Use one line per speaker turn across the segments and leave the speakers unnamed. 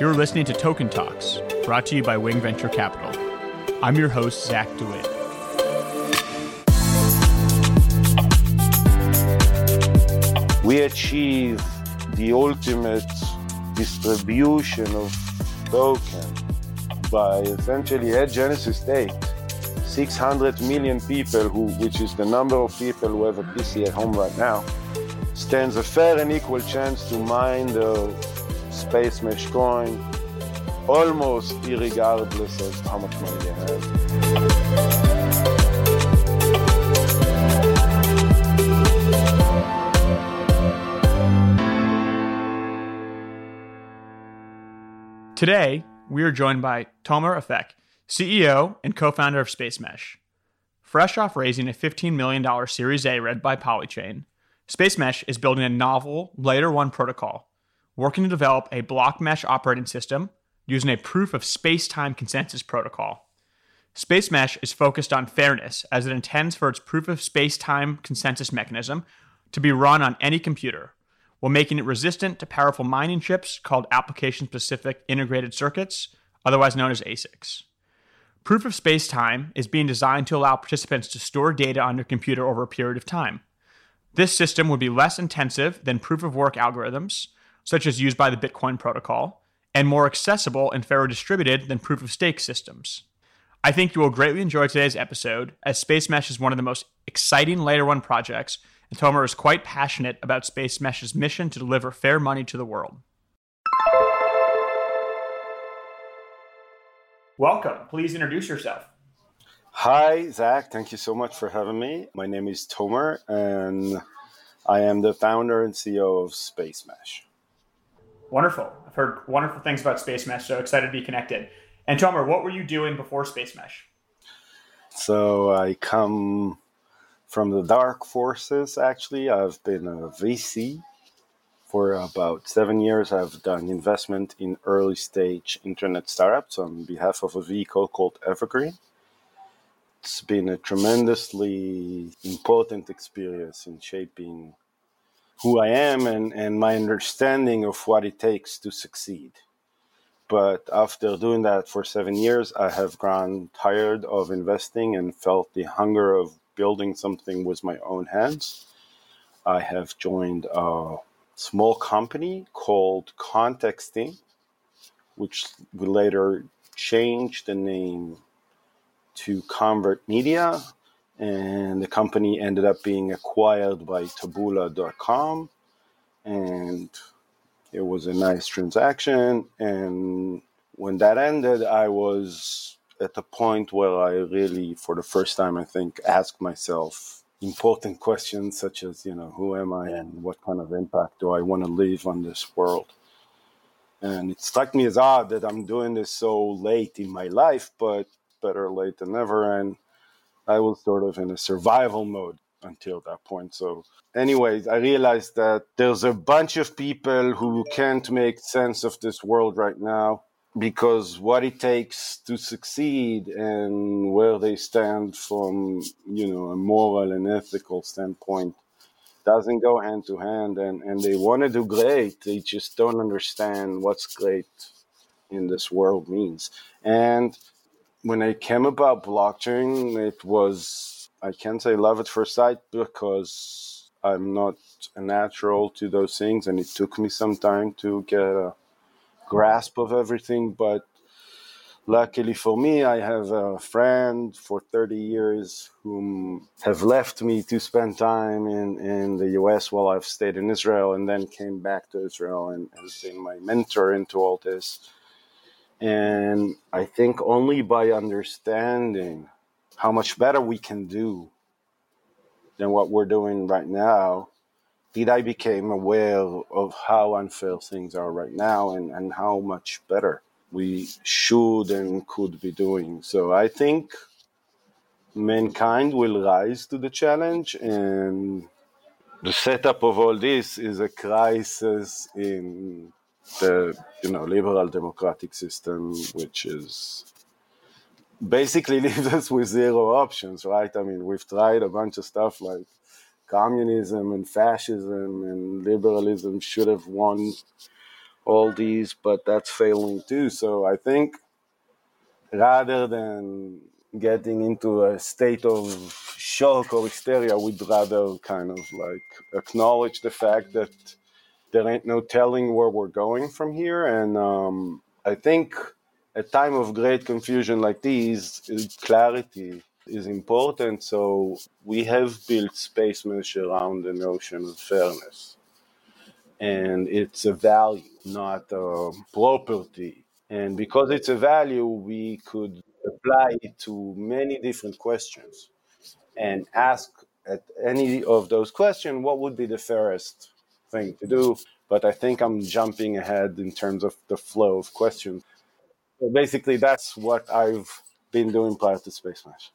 You're listening to Token Talks, brought to you by Wing Venture Capital. I'm your host, Zach DeWitt.
We achieve the ultimate distribution of token by essentially at Genesis State. 600 million people, who, which is the number of people who have a PC at home right now, stands a fair and equal chance to mine the space mesh coin almost regardless of how much money they have.
Today, we are joined by Tomer Afek, CEO and co-founder of Space Mesh. Fresh off raising a $15 million Series A read by Polychain, Space Mesh is building a novel Layer 1 protocol, working to develop a block mesh operating system using a proof of space-time consensus protocol. SpaceMesh is focused on fairness as it intends for its proof of space-time consensus mechanism to be run on any computer, while making it resistant to powerful mining chips called application-specific integrated circuits, otherwise known as ASICs. Proof of space-time is being designed to allow participants to store data on their computer over a period of time. This system would be less intensive than proof of work algorithms, such as used by the Bitcoin protocol, and more accessible and fairer distributed than proof of stake systems. I think you will greatly enjoy today's episode, as Space Mesh is one of the most exciting Layer 1 projects, and Tomer is quite passionate about Space Mesh's mission to deliver fair money to the world. Welcome. Please introduce yourself.
Hi, Zach. Thank you so much for having me. My name is Tomer, and I am the founder and CEO of SpaceMesh.
Wonderful. I've heard wonderful things about SpaceMesh, so excited to be connected. And Tomer, what were you doing before SpaceMesh?
So I come from the dark forces, actually. I've been a VC for about seven years. I've done investment in early stage internet startups on behalf of a vehicle called Evergreen. It's been a tremendously important experience in shaping who I am and, and my understanding of what it takes to succeed. But after doing that for seven years, I have grown tired of investing and felt the hunger of building something with my own hands. I have joined a small company called Contextin, which we later changed the name to Convert Media and the company ended up being acquired by taboola.com and it was a nice transaction. And when that ended i was at the point where i really for the first time i think asked myself important questions such as you know who am i and what kind of impact do i want to leave on this world? And it struck me as odd that i'm doing this so late in my life but better late than never. And I was sort of in a survival mode until that point. So, anyways, I realized that there's a bunch of people who can't make sense of this world right now because what it takes to succeed and where they stand from, you know, a moral and ethical standpoint doesn't go hand to hand and, and they want to do great. They just don't understand what's great in this world means. And when I came about blockchain, it was I can't say love at first sight because I'm not a natural to those things, and it took me some time to get a grasp of everything. But luckily for me, I have a friend for 30 years whom have left me to spend time in, in the US while I've stayed in Israel and then came back to Israel and has been my mentor into all this and I think only by understanding how much better we can do than what we're doing right now did I became aware of how unfair things are right now and, and how much better we should and could be doing. So I think mankind will rise to the challenge and the setup of all this is a crisis in the you know liberal democratic system, which is basically leaves us with zero options, right? I mean, we've tried a bunch of stuff like communism and fascism and liberalism should have won all these, but that's failing too. So I think rather than getting into a state of shock or hysteria, we'd rather kind of like acknowledge the fact that there ain't no telling where we're going from here. And um, I think a time of great confusion like these, clarity is important. So we have built space mesh around the notion of fairness. And it's a value, not a property. And because it's a value, we could apply it to many different questions and ask at any of those questions what would be the fairest thing to do. But I think I'm jumping ahead in terms of the flow of questions. So basically, that's what I've been doing prior to Space Mesh.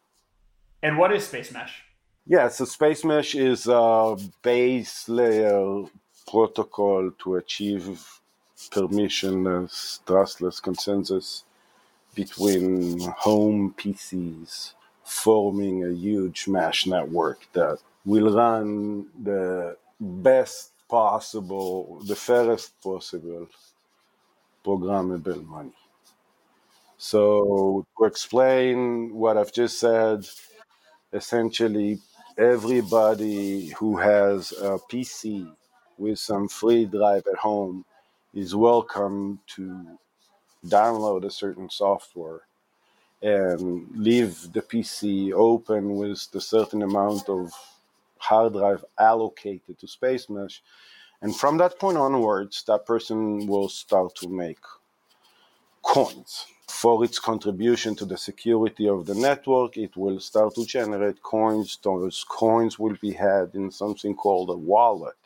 And what is Space Mesh?
Yeah, so Space Mesh is a base layer protocol to achieve permissionless, trustless consensus between home PCs, forming a huge mesh network that will run the best possible, the fairest possible programmable money. So, to explain what I've just said, essentially, everybody who has a PC with some free drive at home is welcome to download a certain software and leave the PC open with a certain amount of hard drive allocated to Space Mesh. And from that point onwards, that person will start to make coins. For its contribution to the security of the network, it will start to generate coins. Those coins will be had in something called a wallet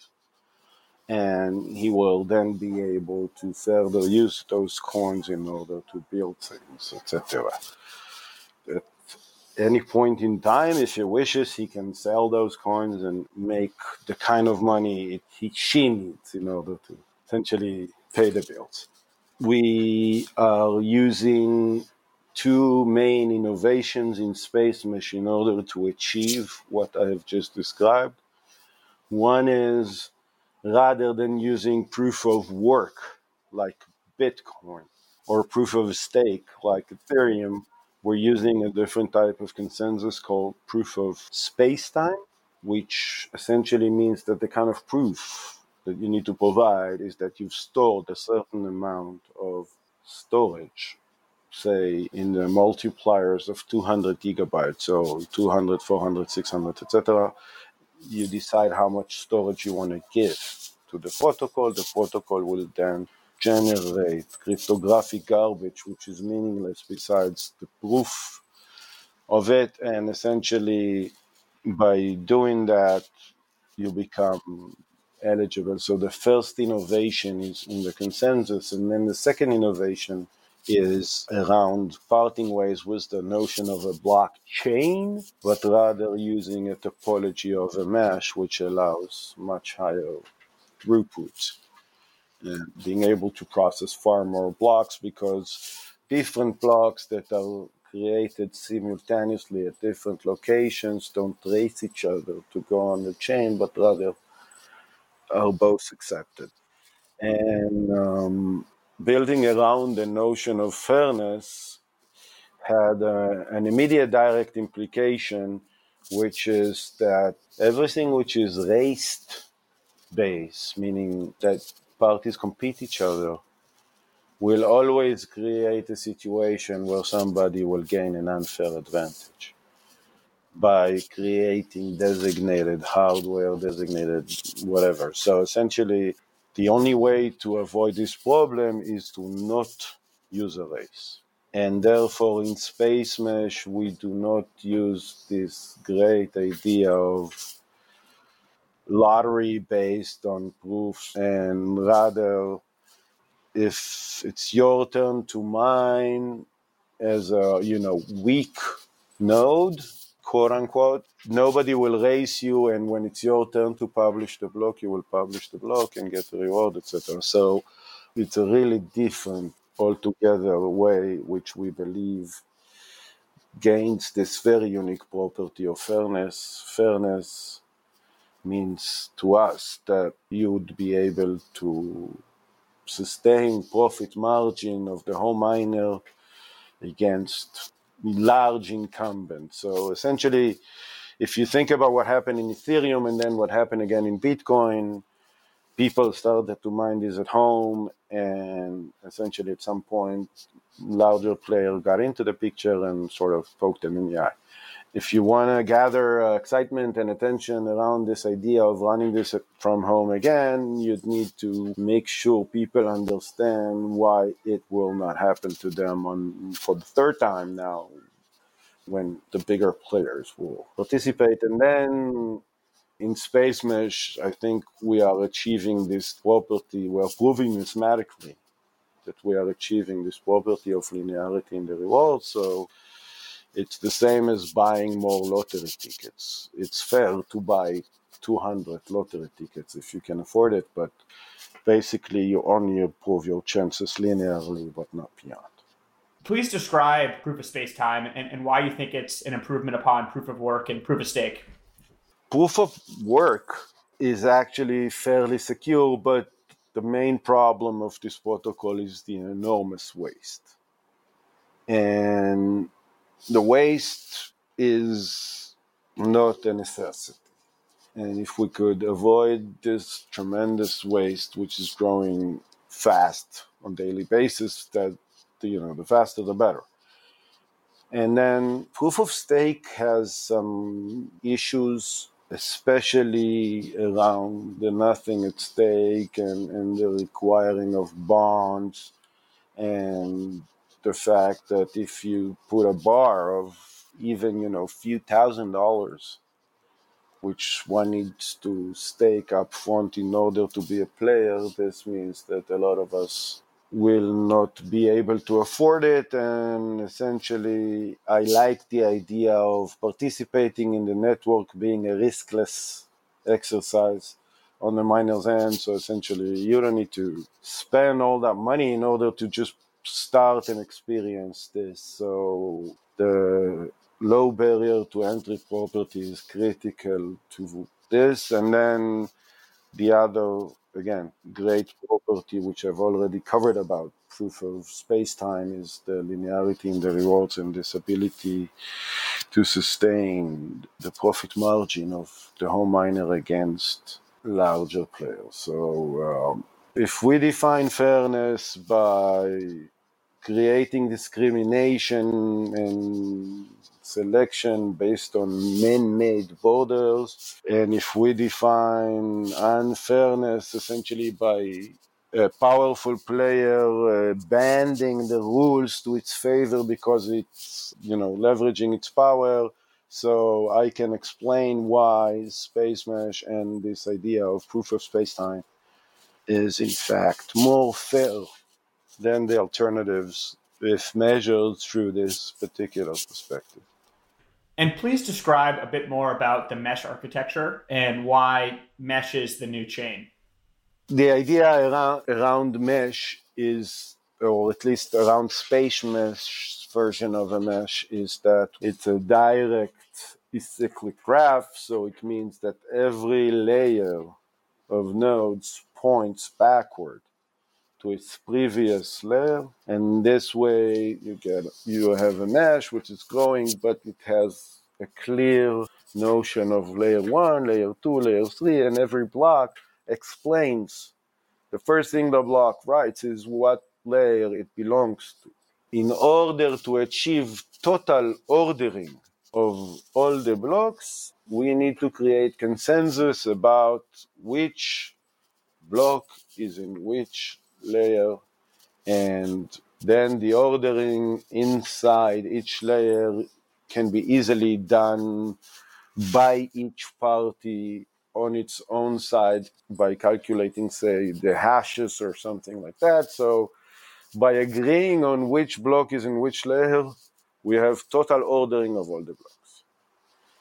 and he will then be able to further use those coins in order to build things, etc. Any point in time, if he wishes, he can sell those coins and make the kind of money he, she needs in order to essentially pay the bills. We are using two main innovations in Space Mesh in order to achieve what I have just described. One is rather than using proof of work like Bitcoin or proof of stake like Ethereum, we're using a different type of consensus called proof of space-time, which essentially means that the kind of proof that you need to provide is that you've stored a certain amount of storage say in the multipliers of 200 gigabytes so 200 400 600 etc you decide how much storage you want to give to the protocol. The protocol will then generate uh, cryptographic garbage, which is meaningless besides the proof of it. And essentially, by doing that, you become eligible. So the first innovation is in the consensus, and then the second innovation is around parting ways with the notion of a blockchain, but rather using a topology of a mesh which allows much higher throughput being able to process far more blocks because different blocks that are created simultaneously at different locations don't trace each other to go on the chain, but rather are both accepted. And um, building around the notion of fairness had uh, an immediate direct implication, which is that everything which is race based, meaning that parties compete each other, will always create a situation where somebody will gain an unfair advantage by creating designated hardware, designated whatever. So essentially, the only way to avoid this problem is to not use a race. And therefore, in Space Mesh, we do not use this great idea of lottery based on proofs, and rather, if it's your turn to mine as a you know weak node, quote unquote, nobody will race you, and when it's your turn to publish the block, you will publish the block and get the reward, etc. So it's a really different, altogether way which we believe gains this very unique property of fairness. Fairness means to us that you would be able to sustain profit margin of the home miner against large incumbents. So essentially, if you think about what happened in Ethereum and then what happened again in Bitcoin, people started to mine these at home, and essentially at some point, larger player got into the picture and sort of poked them in the eye if you want to gather uh, excitement and attention around this idea of running this from home again, you'd need to make sure people understand why it will not happen to them on for the third time now when the bigger players will participate. And then in Space Mesh, I think we are achieving this property, we're proving mathematically that we are achieving this property of linearity in the reward. So it's the same as buying more lottery tickets. It's fair to buy 200 lottery tickets if you can afford it, but basically you only improve your chances linearly, but not beyond.
Please describe proof of space time and, and why you think it's an improvement upon proof of work and proof of stake.
Proof of work is actually fairly secure, but the main problem of this protocol is the enormous waste. And the waste is not a necessity. And if we could avoid this tremendous waste, which is growing fast on daily basis, that you know, the faster the better. And then proof of stake has some issues, especially around the nothing at stake and, and the requiring of bonds and the fact that if you put a bar of even you know few thousand dollars which one needs to stake up front in order to be a player this means that a lot of us will not be able to afford it. And essentially i like the idea of participating in the network being a riskless exercise on the miner's end. So essentially you don't need to spend all that money in order to just start and experience this. So the low barrier to entry property is critical to this. And then the other, again, great property, which I've already covered about proof of space time, is the linearity in the rewards and this ability to sustain the profit margin of the home miner against larger players. So um, if we define fairness by creating discrimination and selection based on man-made borders and if we define unfairness essentially by a powerful player uh, bending the rules to its favor because it's you know leveraging its power. So i can explain why space mesh and this idea of proof of space-time is in fact more fair than the alternatives if measured through this particular perspective.
And please describe a bit more about the mesh architecture and why mesh is the new chain.
The idea around, around mesh is, or at least around space mesh version of a mesh, is that it's a directed acyclic graph. So it means that every layer of nodes points backward to its previous layer. And this way you get you have a mesh which is growing but it has a clear notion of layer one layer two layer three and every block explains. The first thing the block writes is what layer it belongs to. In order to achieve total ordering of all the blocks we need to create consensus about which block is in which layer and then the ordering inside each layer can be easily done by each party on its own side by calculating say the hashes or something like that. So by agreeing on which block is in which layer we have total ordering of all the blocks.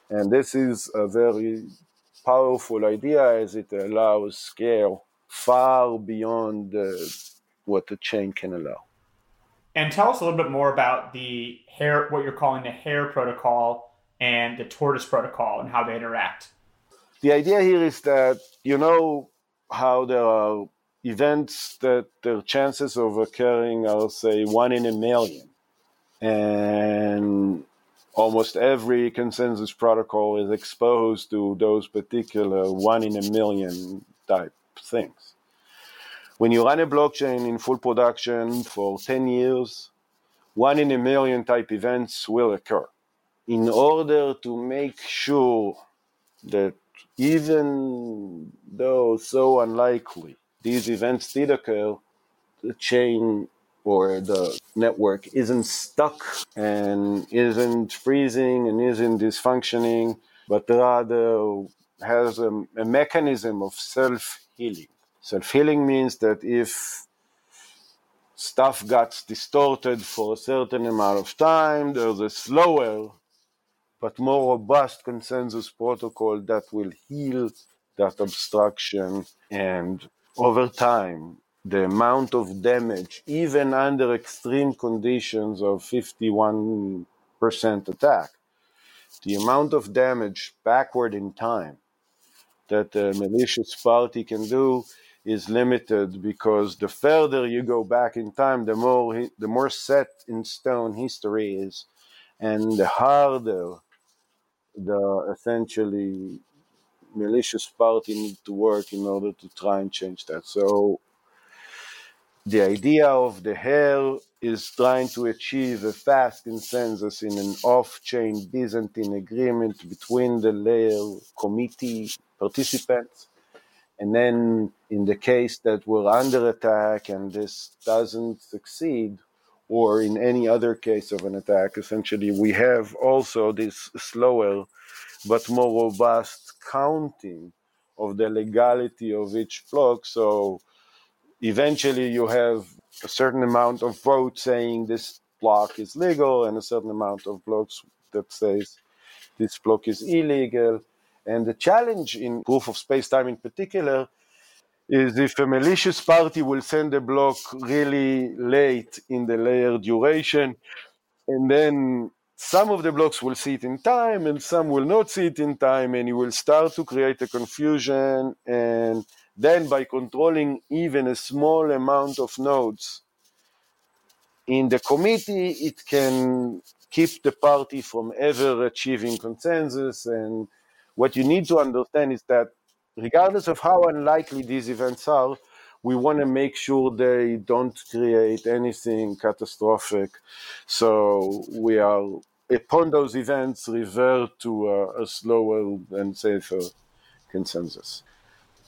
And this is a very powerful idea as it allows scale far beyond uh, what the chain can allow.
And tell us a little bit more about the hare, what you're calling the hare protocol and the tortoise protocol and how they interact.
The idea here is that you know how there are events that their chances of occurring are, say, one in a million. And almost every consensus protocol is exposed to those particular one in a million type things. When you run a blockchain in full production for 10 years, one in a million type events will occur. In order to make sure that even though so unlikely these events did occur, the chain or the network isn't stuck and isn't freezing and isn't dysfunctioning, but rather has a, a mechanism of self healing. Self healing means that if stuff gets distorted for a certain amount of time, there's a slower but more robust consensus protocol that will heal that obstruction and over time the amount of damage even under extreme conditions of 51% attack the amount of damage backward in time that a malicious party can do is limited because the further you go back in time the more the more set in stone history is and the harder the essentially malicious party need to work in order to try and change that. So the idea of the hare is trying to achieve a fast consensus in an off-chain Byzantine agreement between the layer committee participants. And then in the case that we're under attack and this doesn't succeed, or in any other case of an attack, essentially, we have also this slower but more robust counting of the legality of each block. So eventually, you have a certain amount of votes saying this block is legal, and a certain amount of blocks that says this block is illegal. And the challenge in proof of space time in particular is if a malicious party will send a block really late in the layer duration, and then some of the blocks will see it in time and some will not see it in time, and you will start to create a confusion. And then, by controlling even a small amount of nodes in the committee, it can keep the party from ever achieving consensus. And what you need to understand is that regardless of how unlikely these events are, we want to make sure they don't create anything catastrophic. So we are, upon those events, revert to a, a slower and safer consensus.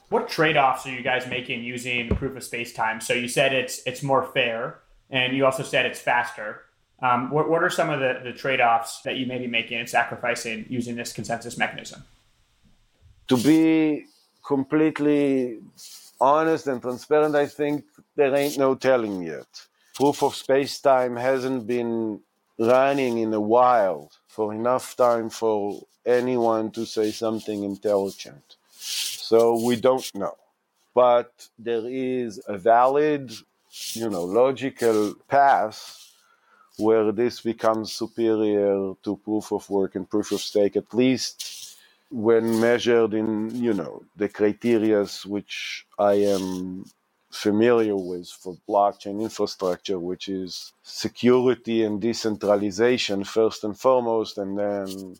What trade-offs are you guys making using proof of space time? So you said it's it's more fair, and you also said it's faster. Um, what, what are some of the, the trade-offs that you may be making and sacrificing using this consensus mechanism?
To be completely honest and transparent, I think there ain't no telling yet. Proof of space time hasn't been running in a while for enough time for anyone to say something intelligent. So we don't know. But there is a valid, you know, logical path where this becomes superior to proof of work and proof of stake, at least when measured in you know the criterias which I am familiar with for blockchain infrastructure, which is security and decentralization first and foremost, and then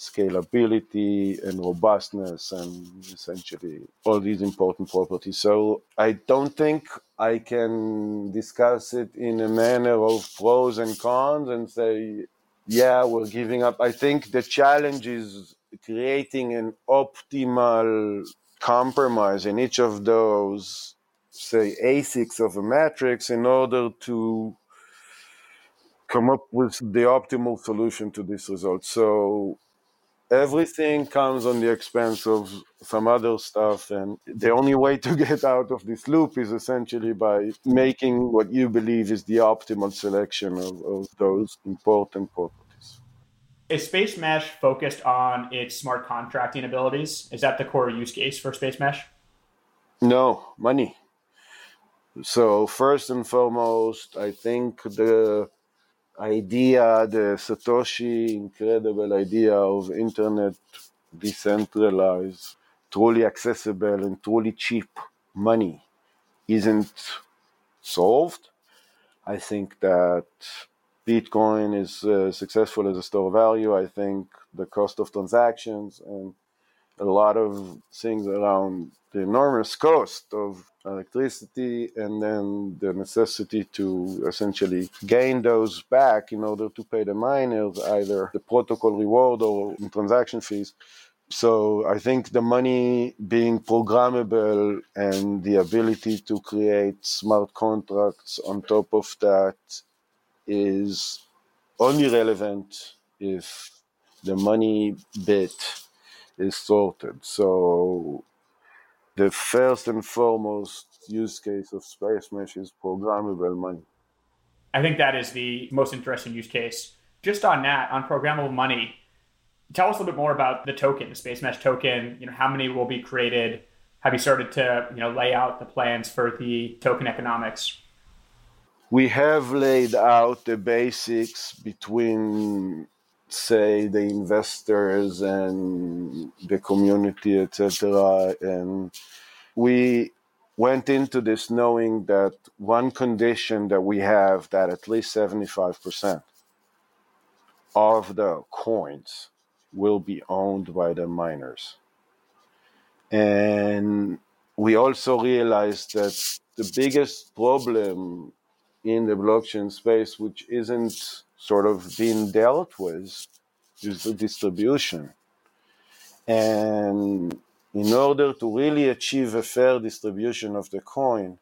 scalability and robustness and essentially all these important properties. So I don't think I can discuss it in a manner of pros and cons and say, yeah, we're giving up. I think the challenge is creating an optimal compromise in each of those, say, axes of a matrix in order to come up with the optimal solution to this result. So everything comes on the expense of some other stuff and the only way to get out of this loop is essentially by making what you believe is the optimal selection of, of those important properties
is Space Mesh focused on its smart contracting abilities? Is that the core use case for Space Mesh?
No, money. So first and foremost, I think the idea, the Satoshi incredible idea of internet decentralized, truly accessible and truly cheap money isn't solved. I think that Bitcoin is uh, successful as a store of value. I think the cost of transactions and a lot of things around the enormous cost of electricity and then the necessity to essentially gain those back in order to pay the miners either the protocol reward or transaction fees. So I think the money being programmable and the ability to create smart contracts on top of that is only relevant if the money bit is sorted. So the first and foremost use case of Space Mesh is programmable money.
I think that is the most interesting use case. Just on that, on programmable money, tell us a little bit more about the token, the Space Mesh token. You know, how many will be created? Have you started to you know lay out the plans for the token economics?
We have laid out the basics between say the investors and the community etc and we went into this knowing that one condition that we have that at least 75% of the coins will be owned by the miners. And we also realized that the biggest problem in the blockchain space which isn't sort of being dealt with is the distribution. And in order to really achieve a fair distribution of the coin,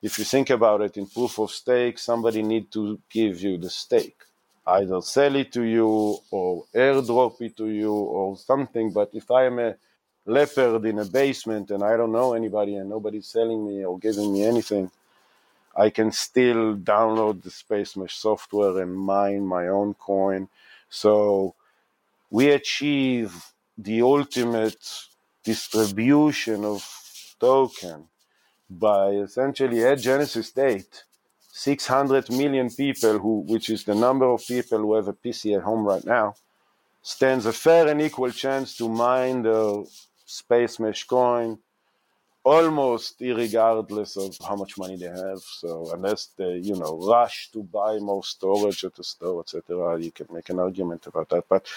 if you think about it in proof of stake, somebody need to give you the stake, either sell it to you or airdrop it to you or something. But if I am a leopard in a basement and I don't know anybody and nobody's selling me or giving me anything, I can still download the Space Mesh software and mine my own coin. So we achieve the ultimate distribution of token by essentially at Genesis date, 600 million people who, which is the number of people who have a PC at home right now, stands a fair and equal chance to mine the Space Mesh coin almost regardless of how much money they have. So unless they, you know, rush to buy more storage at the store, etc., you can make an argument about that. But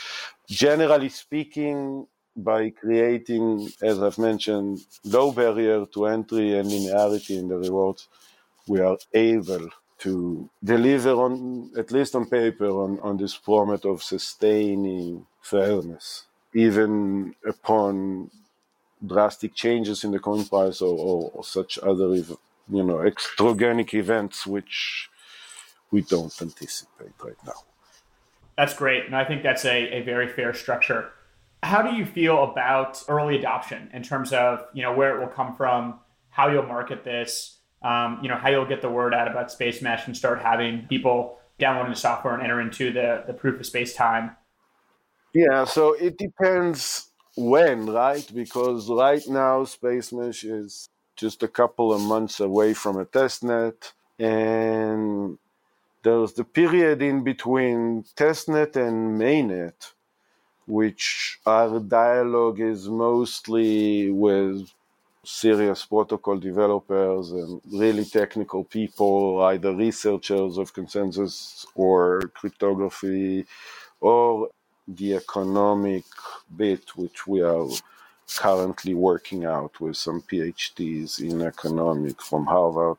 generally speaking, by creating, as I've mentioned, low barrier to entry and linearity in the rewards, we are able to deliver on, at least on paper, on, on this promise of sustaining fairness, even upon drastic changes in the coin price or, or, or such other, you know, extrogenic events which we don't anticipate right now.
That's great. And I think that's a, a very fair structure. How do you feel about early adoption in terms of, you know, where it will come from, how you'll market this, um, you know, how you'll get the word out about Space Mesh and start having people downloading the software and enter into the, the proof of space time?
Yeah, so it depends when, right? Because right now, Space Mesh is just a couple of months away from a testnet, and there's the period in between testnet and mainnet, which our dialogue is mostly with serious protocol developers and really technical people, either researchers of consensus or cryptography or the economic bit, which we are currently working out with some PhDs in economics from Harvard,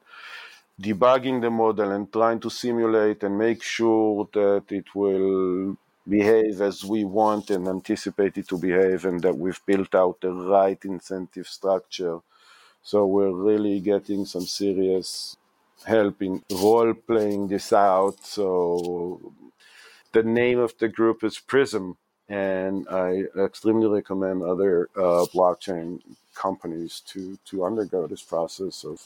debugging the model and trying to simulate and make sure that it will behave as we want and anticipate it to behave, and that we've built out the right incentive structure. So we're really getting some serious help in role playing this out. So the name of the group is Prysm, and I extremely recommend other uh, blockchain companies to to undergo this process of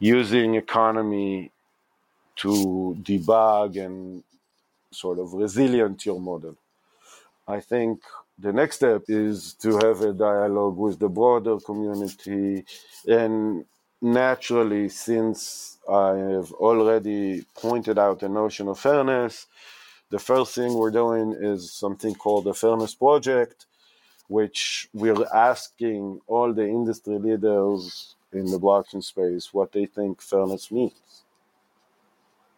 using economy to debug and sort of resilient your model. I think the next step is to have a dialogue with the broader community and naturally since I have already pointed out the notion of fairness. The first thing we're doing is something called the Fairness Project, which we're asking all the industry leaders in the blockchain space what they think fairness means.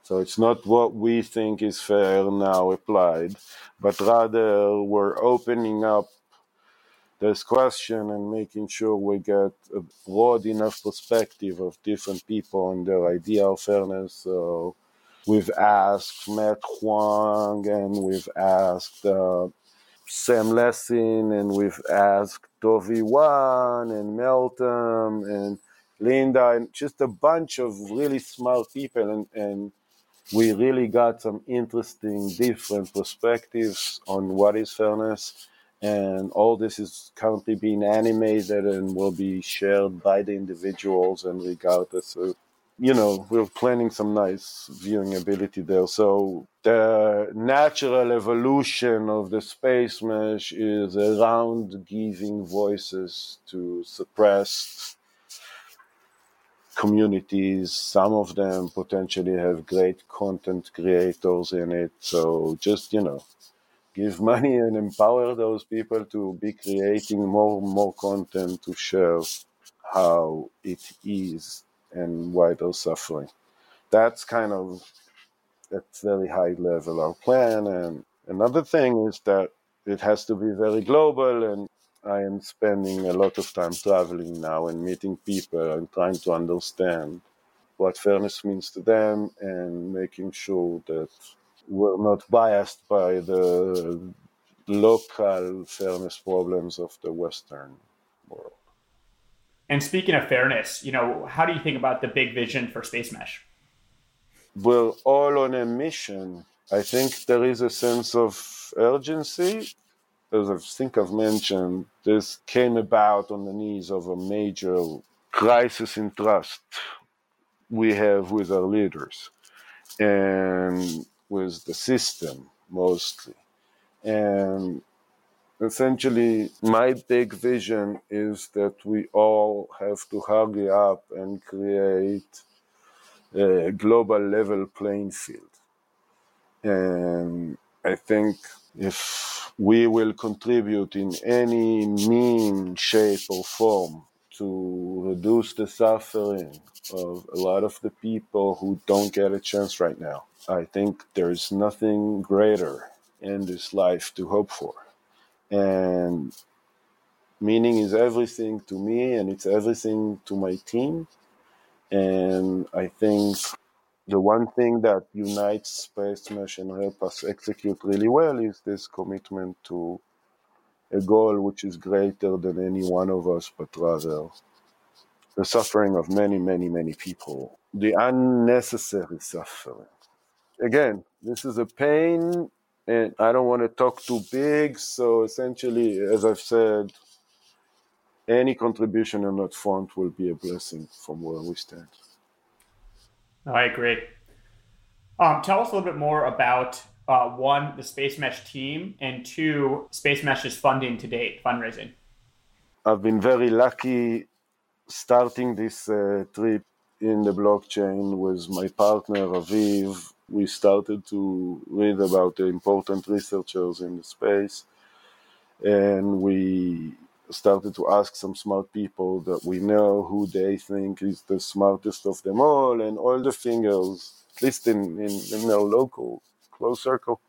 So it's not what we think is fair now applied, but rather we're opening up this question and making sure we get a broad enough perspective of different people and their idea of fairness. So we've asked Matt Huang and we've asked uh, Sam Lessin and we've asked Dovey Wan and Meltem and Linda and just a bunch of really smart people and, and we really got some interesting different perspectives on what is fairness and all this is currently being animated and will be shared by the individuals and regardless of you know we're planning some nice viewing ability there so the natural evolution of the space mesh is around giving voices to suppressed communities. Some of them potentially have great content creators in it. So just, you know, give money and empower those people to be creating more and more content to share how it is and why they're suffering. That's kind of at very high level our plan. And another thing is that it has to be very global and I am spending a lot of time traveling now and meeting people and trying to understand what fairness means to them and making sure that we're not biased by the local fairness problems of the Western world.
And speaking of fairness, you know, how do you think about the big vision for Space Mesh?
We're all on a mission. I think there is a sense of urgency as I think I've mentioned, this came about on the knees of a major crisis in trust we have with our leaders and with the system mostly. And essentially, my big vision is that we all have to hurry up and create a global level playing field. And I think if we will contribute in any mean, shape, or form to reduce the suffering of a lot of the people who don't get a chance right now. I think there's nothing greater in this life to hope for. And meaning is everything to me and it's everything to my team. And I think the one thing that unites Space Mesh and help us execute really well is this commitment to a goal which is greater than any one of us, but rather the suffering of many, many, many people, the unnecessary suffering. Again, this is a pain, and I don't want to talk too big. So essentially, as I've said, any contribution on that front will be a blessing from where we stand.
I agree. Um, tell us a little bit more about uh, one, the Space Mesh team, and two, Space Mesh's funding to date, fundraising.
I've been very lucky starting this uh, trip in the blockchain with my partner Aviv. We started to read about the important researchers in the space, and we started to ask some smart people that we know who they think is the smartest of them all, and all the fingers, at least in, in, in our local close circle,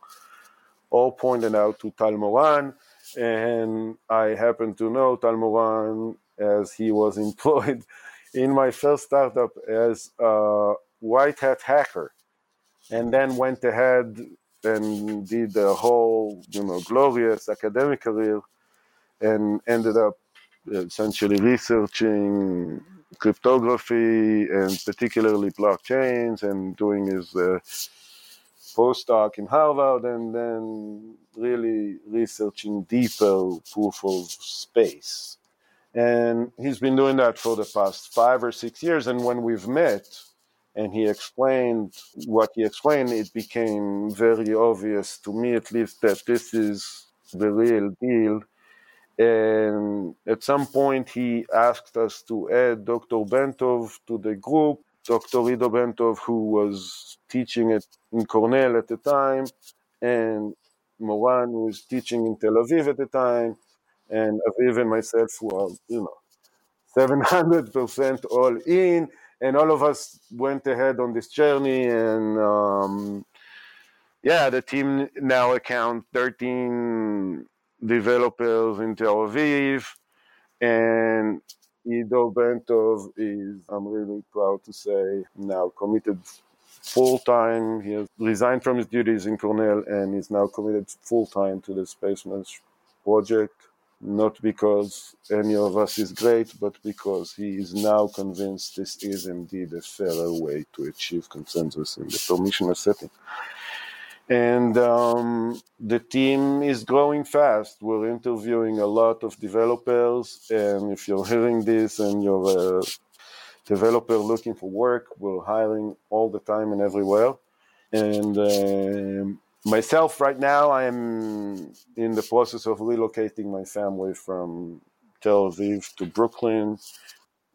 all pointed out to Tal Moran. And I happen to know Tal Moran as he was employed in my first startup as a white hat hacker, and then went ahead and did a whole, you know, glorious academic career and ended up essentially researching cryptography and particularly blockchains and doing his uh, postdoc in Harvard and then really researching deeper proof of space. And he's been doing that for the past five or six years. And when we've met and he explained what he explained, it became very obvious to me, at least, that this is the real deal and at some point, he asked us to add Dr. Bentov to the group. Dr. Iddo Bentov, who was teaching at, in Cornell at the time, and Moran, who was teaching in Tel Aviv at the time, and Aviv and myself, who are, you know, 700% all in. And all of us went ahead on this journey. And um, yeah, the team now account 13 developers in Tel Aviv. And Iddo Bentov is, I'm really proud to say, now committed full time. He has resigned from his duties in Cornell and is now committed full time to the Spacemesh project. Not because any of us is great, but because he is now convinced this is indeed a fairer way to achieve consensus in the permissionless setting. And um, the team is growing fast. We're interviewing a lot of developers. And if you're hearing this and you're a developer looking for work, we're hiring all the time and everywhere. And uh, myself, right now, I'm in the process of relocating my family from Tel Aviv to Brooklyn.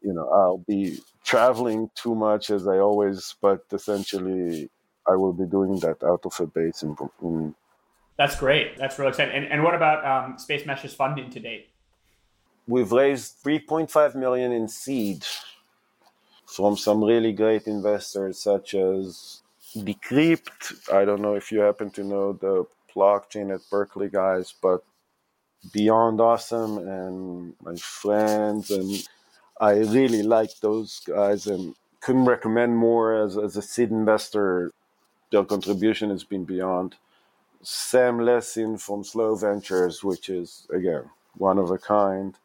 You know, I'll be traveling too much as I always, but essentially I will be doing that out of a base in, in
That's great. That's really exciting. And, and what about um, Spacemesh's funding to date?
We've raised 3.5 million in seed from some really great investors such as Decrypt. I don't know if you happen to know the blockchain at Berkeley guys, but Beyond Awesome and my friends and I really like those guys and couldn't recommend more as, as a seed investor their contribution has been beyond. Sam Lessin from Slow Ventures, which is again one of a kind,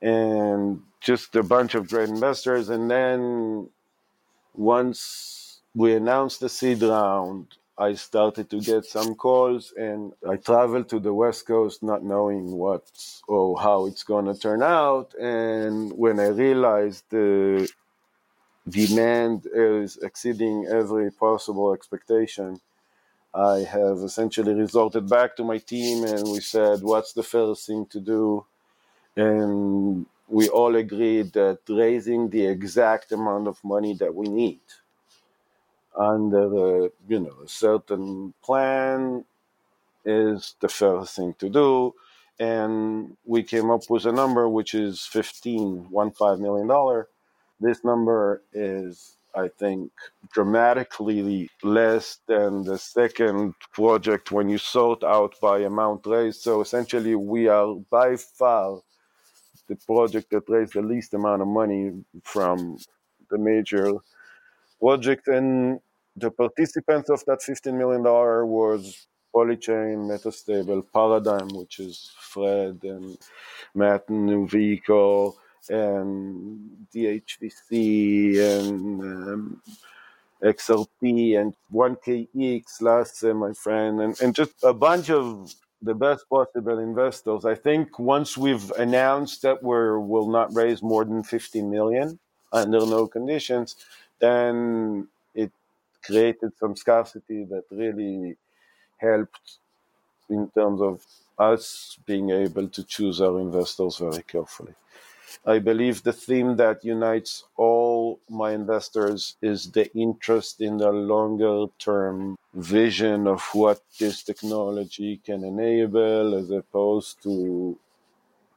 and just a bunch of great investors. And then once we announced the seed round, I started to get some calls, and I traveled to the West Coast not knowing what or how it's going to turn out. And when I realized the demand is exceeding every possible expectation, I have essentially resorted back to my team and we said, what's the first thing to do? And we all agreed that raising the exact amount of money that we need under a, you know, a certain plan is the first thing to do. And we came up with a number which is 15, one five million dollar this number is, I think, dramatically less than the second project when you sort out by amount raised. So essentially, we are by far the project that raised the least amount of money from the major project. And the participants of that $15 million was Polychain, Metastable, Paradigm, which is Fred and Matt New And DHVC and um, XRP and 1KX, Lasse uh, my friend, and, and just a bunch of the best possible investors. I think once we've announced that we will not raise more than 50 million under no conditions, then it created some scarcity that really helped in terms of us being able to choose our investors very carefully. I believe the theme that unites all my investors is the interest in the longer term vision of what this technology can enable as opposed to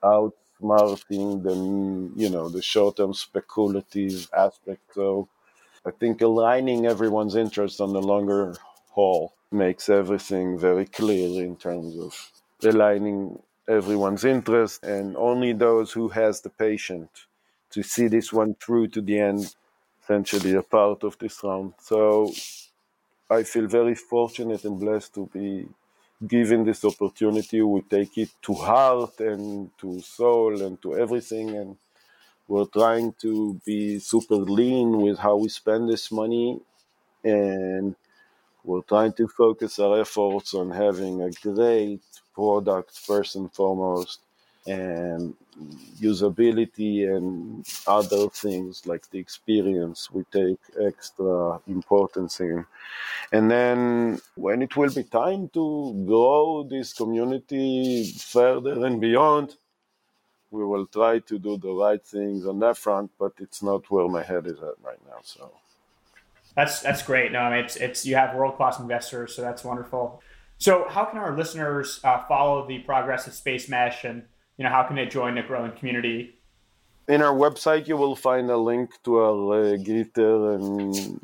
outsmarting the you know the short term speculative aspect. So I think aligning everyone's interest on the longer haul makes everything very clear in terms of aligning everyone's interest and only those who has the patience to see this one through to the end essentially a part of this round. So i feel very fortunate and blessed to be given this opportunity. We take it to heart and to soul and to everything and we're trying to be super lean with how we spend this money and we're trying to focus our efforts on having a great product first and foremost and usability and other things like the experience we take extra importance in. And then when it will be time to grow this community further and beyond we will try to do the right things on that front but it's not where my head is at right now so.
That's that's great. No it's it's you have world class investors so that's wonderful so, how can our listeners uh, follow the progress of Spacemesh, and you know, how can they join the growing community?
in our website, you will find a link to our uh, Gitter, and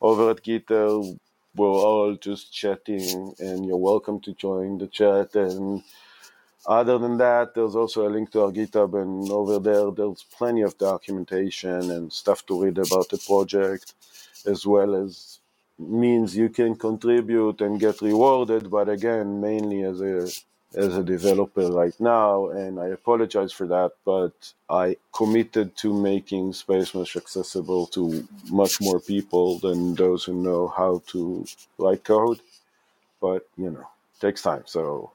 over at Gitter, we're all just chatting, and you're welcome to join the chat. And other than that, there's also a link to our GitHub, and over there, there's plenty of documentation and stuff to read about the project, as well as means you can contribute and get rewarded. But again, mainly as a as a developer right now, and I apologize for that, but I committed to making Spacemesh accessible to much more people than those who know how to write code. But you know, takes time. So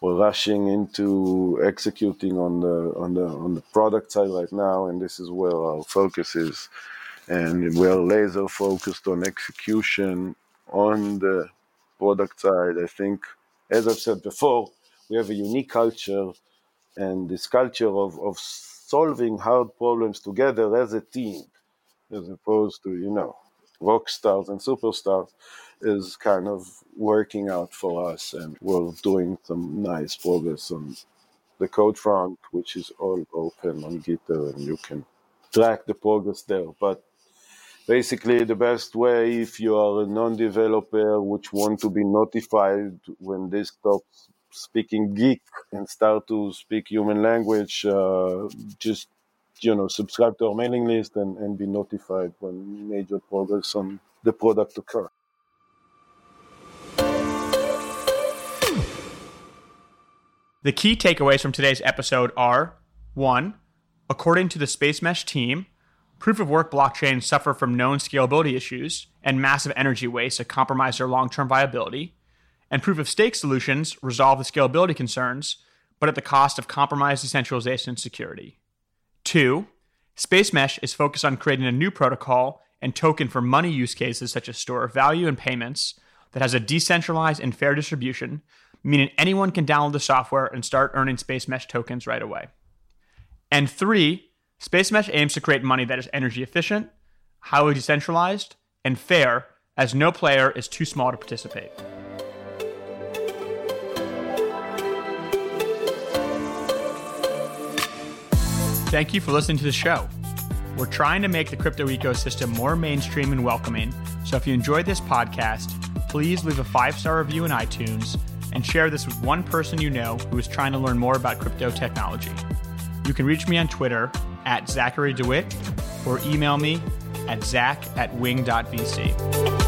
we're rushing into executing on the on the on the product side right now, and this is where our focus is. And we're laser focused on execution on the product side. I think as I've said before, we have a unique culture, and this culture of, of solving hard problems together as a team, as opposed to, you know, rock stars and superstars, is kind of working out for us. And we're doing some nice progress on the code front, which is all open on GitHub, and you can track the progress there. But basically the best way if you are a non-developer which want to be notified when they stop speaking geek and start to speak human language uh, just you know subscribe to our mailing list and, and be notified when major progress on the product occur.
The key takeaways from today's episode are one according to the Spacemesh team Proof of work blockchains suffer from known scalability issues and massive energy waste that compromise their long term viability. And proof of stake solutions resolve the scalability concerns, but at the cost of compromised decentralization and security. Two, Spacemesh is focused on creating a new protocol and token for money use cases such as store of value and payments that has a decentralized and fair distribution, meaning anyone can download the software and start earning Spacemesh tokens right away. And three, Spacemesh aims to create money that is energy efficient, highly decentralized, and fair, as no player is too small to participate. Thank you for listening to the show. We're trying to make the crypto ecosystem more mainstream and welcoming, so if you enjoyed this podcast, please leave a five star review in iTunes and share this with one person you know who is trying to learn more about crypto technology. You can reach me on Twitter at Zachary DeWitt or email me at zach at wing.vc.